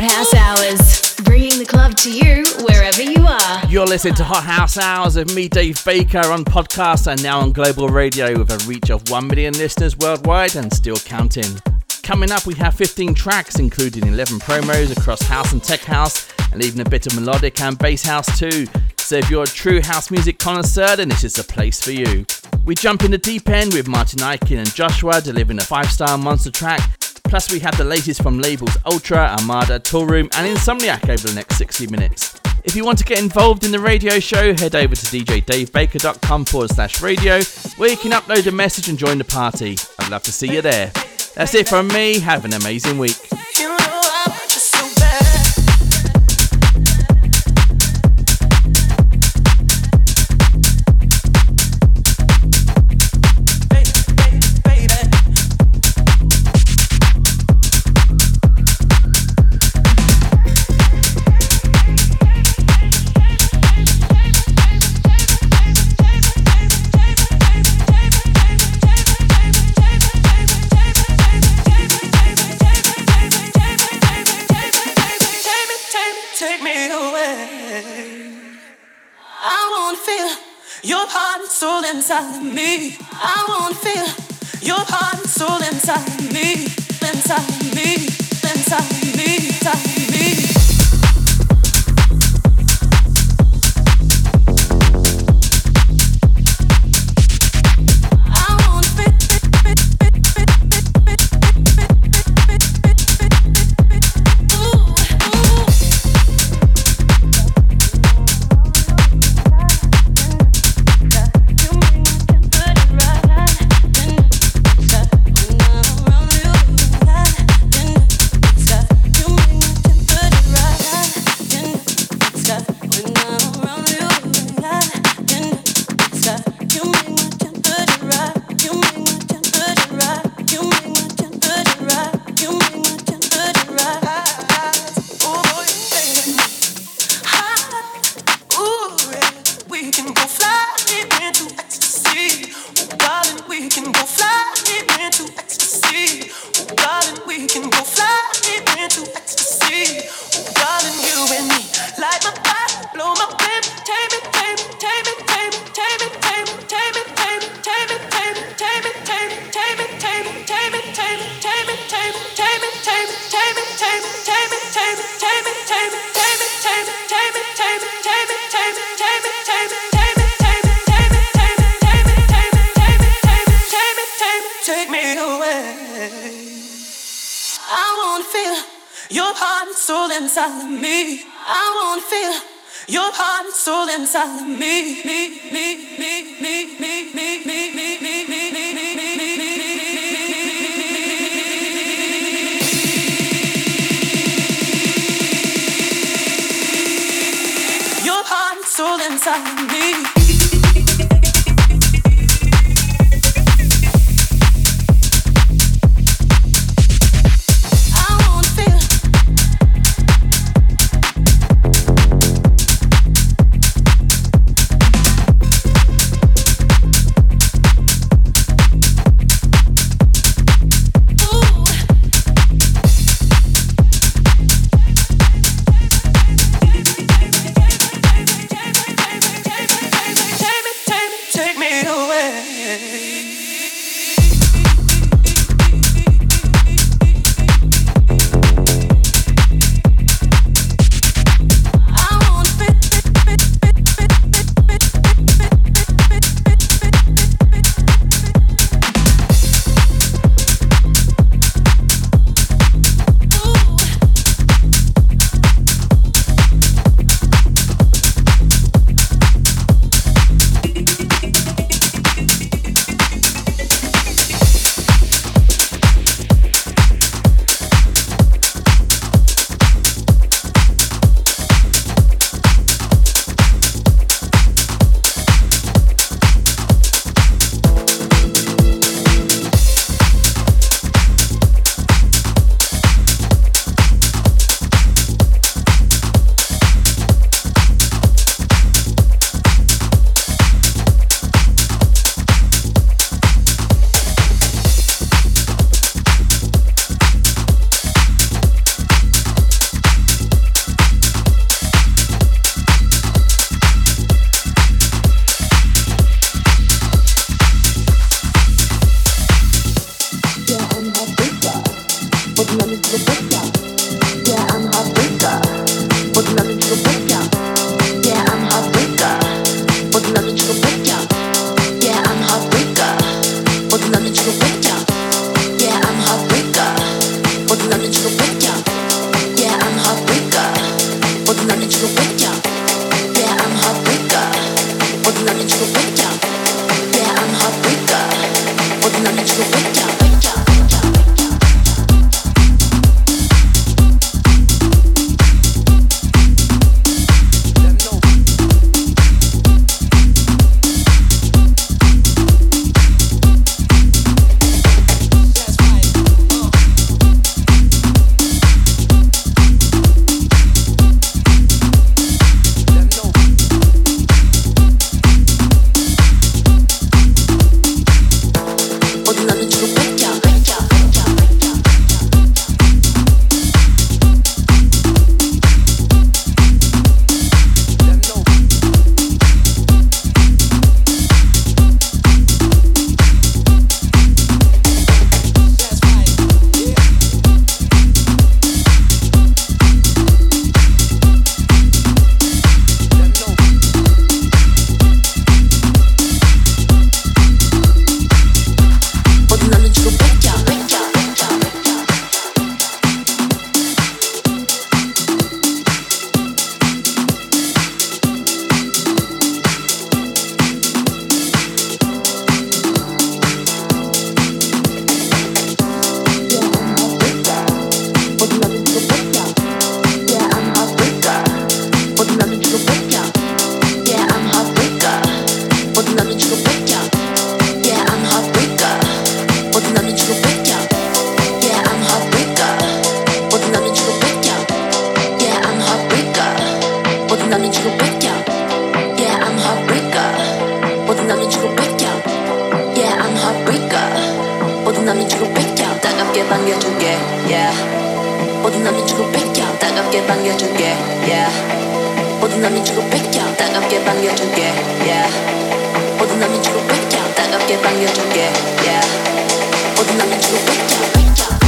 Hot House Hours, bringing the club to you wherever you are. You're listening to Hot House Hours with me, Dave Baker, on podcast and now on global radio with a reach of 1 million listeners worldwide and still counting. Coming up, we have 15 tracks, including 11 promos across house and tech house, and even a bit of melodic and bass house too. So if you're a true house music connoisseur, then this is the place for you. We jump in the deep end with Martin Ikin and Joshua delivering a five star monster track. Plus, we have the latest from labels Ultra, Armada, Toolroom, and Insomniac over the next 60 minutes. If you want to get involved in the radio show, head over to djdavebaker.com forward slash radio, where you can upload a message and join the party. I'd love to see you there. That's it from me. Have an amazing week. Inside me. I wanna feel your heart and soul inside me, inside me, inside me, inside me. 따갑게 반겨줄게 yeah. 모든 널 미치고 뺏겨 따갑게 반겨줄게 yeah. 모든 널 미치고 뺏겨 따갑게 반겨줄게 yeah. 모든 널 미치고 뺏겨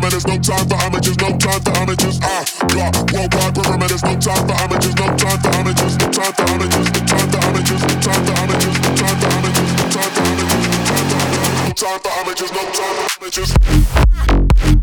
parameters, no time for images. no time for images. I got worldwide parameters, no time for images. no time for images. no time for images. no time for images. no time for images. no time for images. no time for images. no time for images. no time for images.